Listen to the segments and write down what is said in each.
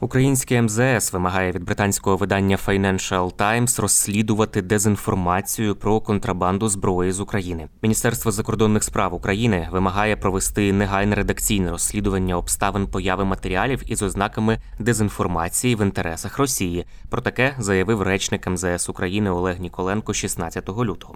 Українське МЗС вимагає від британського видання Financial Times розслідувати дезінформацію про контрабанду зброї з України. Міністерство закордонних справ України вимагає провести негайне редакційне розслідування обставин появи матеріалів із ознаками дезінформації в інтересах Росії. Про таке заявив речник МЗС України Олег Ніколенко 16 лютого.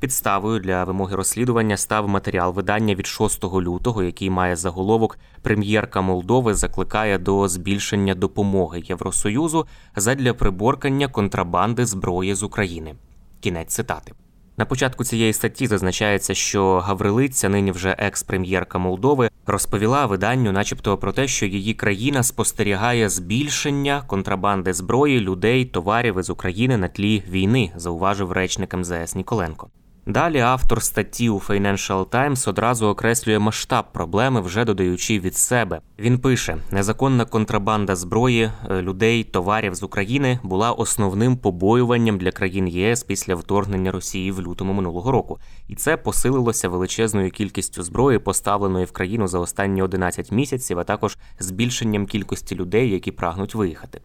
Підставою для вимоги розслідування став матеріал видання від 6 лютого, який має заголовок Прем'єрка Молдови закликає до збільшення допомоги Євросоюзу задля приборкання контрабанди зброї з України. Кінець цитати. На початку цієї статті зазначається, що Гаврилиця, нині вже екс-прем'єрка Молдови, розповіла виданню, начебто, про те, що її країна спостерігає збільшення контрабанди зброї, людей, товарів із України на тлі війни, зауважив речник МЗС Ніколенко. Далі автор статті у Financial Times одразу окреслює масштаб проблеми, вже додаючи від себе. Він пише: незаконна контрабанда зброї, е, людей, товарів з України була основним побоюванням для країн ЄС після вторгнення Росії в лютому минулого року, і це посилилося величезною кількістю зброї, поставленої в країну за останні 11 місяців, а також збільшенням кількості людей, які прагнуть виїхати.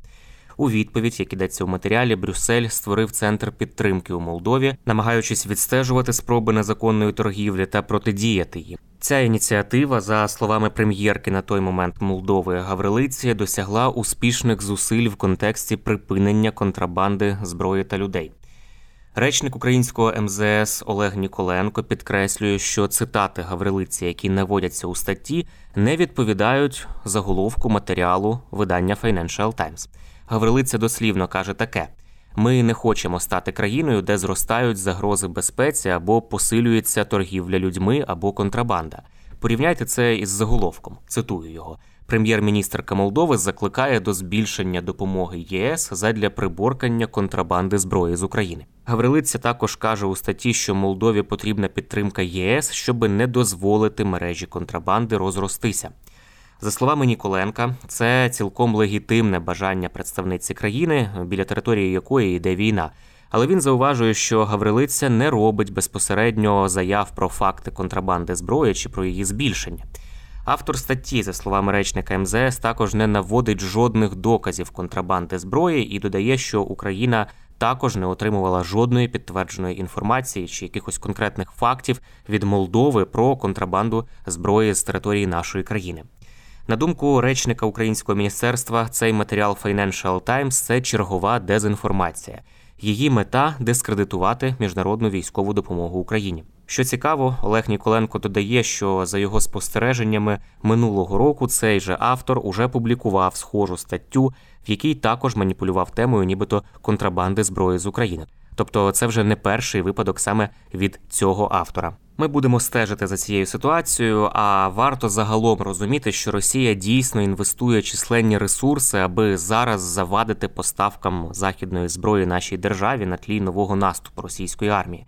У відповідь, як ідеться у матеріалі, Брюссель створив центр підтримки у Молдові, намагаючись відстежувати спроби незаконної торгівлі та протидіяти їм. Ця ініціатива, за словами прем'єрки на той момент Молдови Гаврилиці, досягла успішних зусиль в контексті припинення контрабанди зброї та людей. Речник українського МЗС Олег Ніколенко підкреслює, що цитати Гаврилиці, які наводяться у статті, не відповідають заголовку матеріалу видання Financial Times. Гаврилиця дослівно каже таке: ми не хочемо стати країною, де зростають загрози безпеці або посилюється торгівля людьми або контрабанда. Порівняйте це із заголовком. Цитую його. Прем'єр-міністрка Молдови закликає до збільшення допомоги ЄС задля приборкання контрабанди зброї з України. Гаврилиця також каже у статті, що Молдові потрібна підтримка ЄС, щоб не дозволити мережі контрабанди розростися. За словами Ніколенка, це цілком легітимне бажання представниці країни, біля території якої йде війна. Але він зауважує, що Гаврилиця не робить безпосередньо заяв про факти контрабанди зброї чи про її збільшення. Автор статті, за словами речника МЗС, також не наводить жодних доказів контрабанди зброї і додає, що Україна також не отримувала жодної підтвердженої інформації чи якихось конкретних фактів від Молдови про контрабанду зброї з території нашої країни. На думку речника українського міністерства, цей матеріал Financial Times – це чергова дезінформація. Її мета дискредитувати міжнародну військову допомогу Україні. Що цікаво, Олег Ніколенко додає, що за його спостереженнями минулого року цей же автор уже публікував схожу статтю, в якій також маніпулював темою, нібито контрабанди зброї з України. Тобто, це вже не перший випадок саме від цього автора. Ми будемо стежити за цією ситуацією, а варто загалом розуміти, що Росія дійсно інвестує численні ресурси, аби зараз завадити поставкам західної зброї нашій державі на тлі нового наступу російської армії.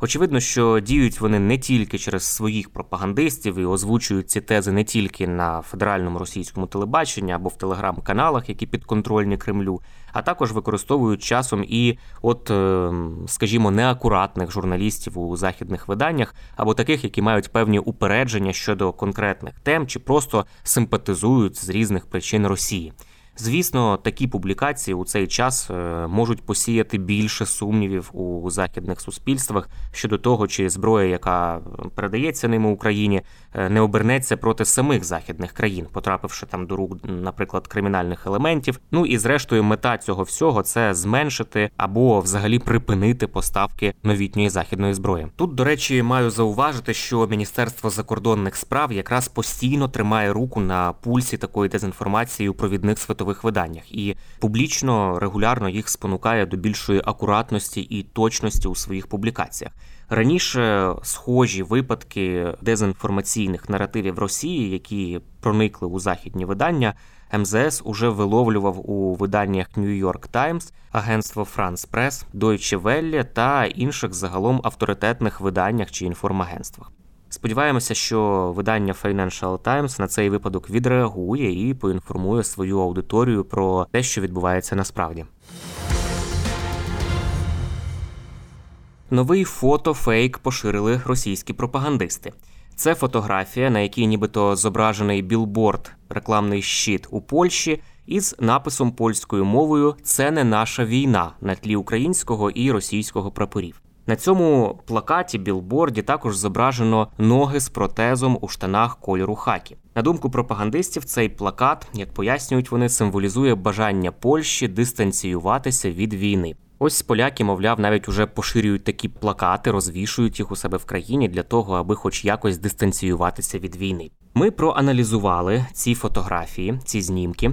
Очевидно, що діють вони не тільки через своїх пропагандистів і озвучують ці тези не тільки на федеральному російському телебаченні або в телеграм-каналах, які підконтрольні Кремлю, а також використовують часом і, от, е, скажімо, неакуратних журналістів у західних виданнях, або таких, які мають певні упередження щодо конкретних тем, чи просто симпатизують з різних причин Росії. Звісно, такі публікації у цей час е, можуть посіяти більше сумнівів у західних суспільствах щодо того, чи зброя, яка передається ними Україні, е, не обернеться проти самих західних країн, потрапивши там до рук, наприклад, кримінальних елементів. Ну і зрештою, мета цього всього це зменшити або взагалі припинити поставки новітньої західної зброї. Тут, до речі, маю зауважити, що Міністерство закордонних справ якраз постійно тримає руку на пульсі такої дезінформації у провідних світових виданнях і публічно регулярно їх спонукає до більшої акуратності і точності у своїх публікаціях. Раніше схожі випадки дезінформаційних наративів Росії, які проникли у західні видання, МЗС уже виловлював у виданнях New York Times, агентство France Press, Deutsche Welle та інших загалом авторитетних виданнях чи інформагентствах. Сподіваємося, що видання Financial Times на цей випадок відреагує і поінформує свою аудиторію про те, що відбувається насправді. Новий фотофейк поширили російські пропагандисти. Це фотографія, на якій нібито зображений білборд, рекламний щит у Польщі, із написом польською мовою Це не наша війна на тлі українського і російського прапорів. На цьому плакаті білборді також зображено ноги з протезом у штанах кольору хакі. На думку пропагандистів, цей плакат, як пояснюють вони, символізує бажання Польщі дистанціюватися від війни. Ось поляки, мовляв, навіть уже поширюють такі плакати, розвішують їх у себе в країні для того, аби хоч якось дистанціюватися від війни. Ми проаналізували ці фотографії, ці знімки.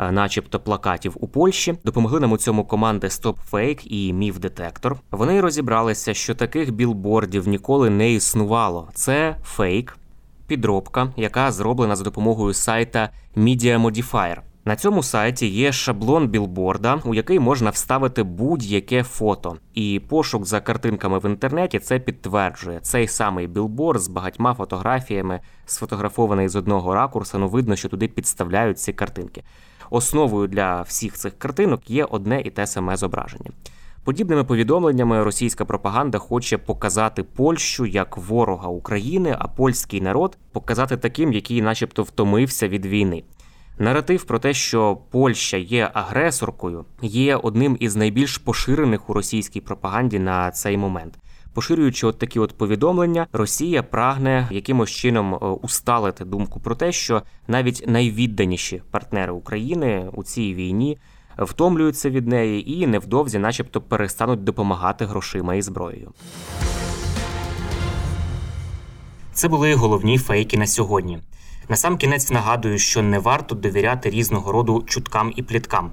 Е, начебто плакатів у Польщі. Допомогли нам у цьому команди StopFake і Міф Детектор. Вони розібралися, що таких білбордів ніколи не існувало. Це фейк, підробка, яка зроблена за допомогою сайта Media Modifier. На цьому сайті є шаблон білборда, у який можна вставити будь-яке фото, і пошук за картинками в інтернеті це підтверджує. Цей самий білборд з багатьма фотографіями, сфотографований з одного ракурса. Ну видно, що туди підставляють ці картинки. Основою для всіх цих картинок є одне і те саме зображення. Подібними повідомленнями російська пропаганда хоче показати Польщу як ворога України, а польський народ показати таким, який, начебто, втомився від війни. Наратив про те, що Польща є агресоркою, є одним із найбільш поширених у російській пропаганді на цей момент. Поширюючи от такі от повідомлення, Росія прагне якимось чином е, усталити думку про те, що навіть найвідданіші партнери України у цій війні втомлюються від неї і невдовзі, начебто, перестануть допомагати грошима і зброєю. Це були головні фейки на сьогодні. Насамкінець нагадую, що не варто довіряти різного роду чуткам і пліткам.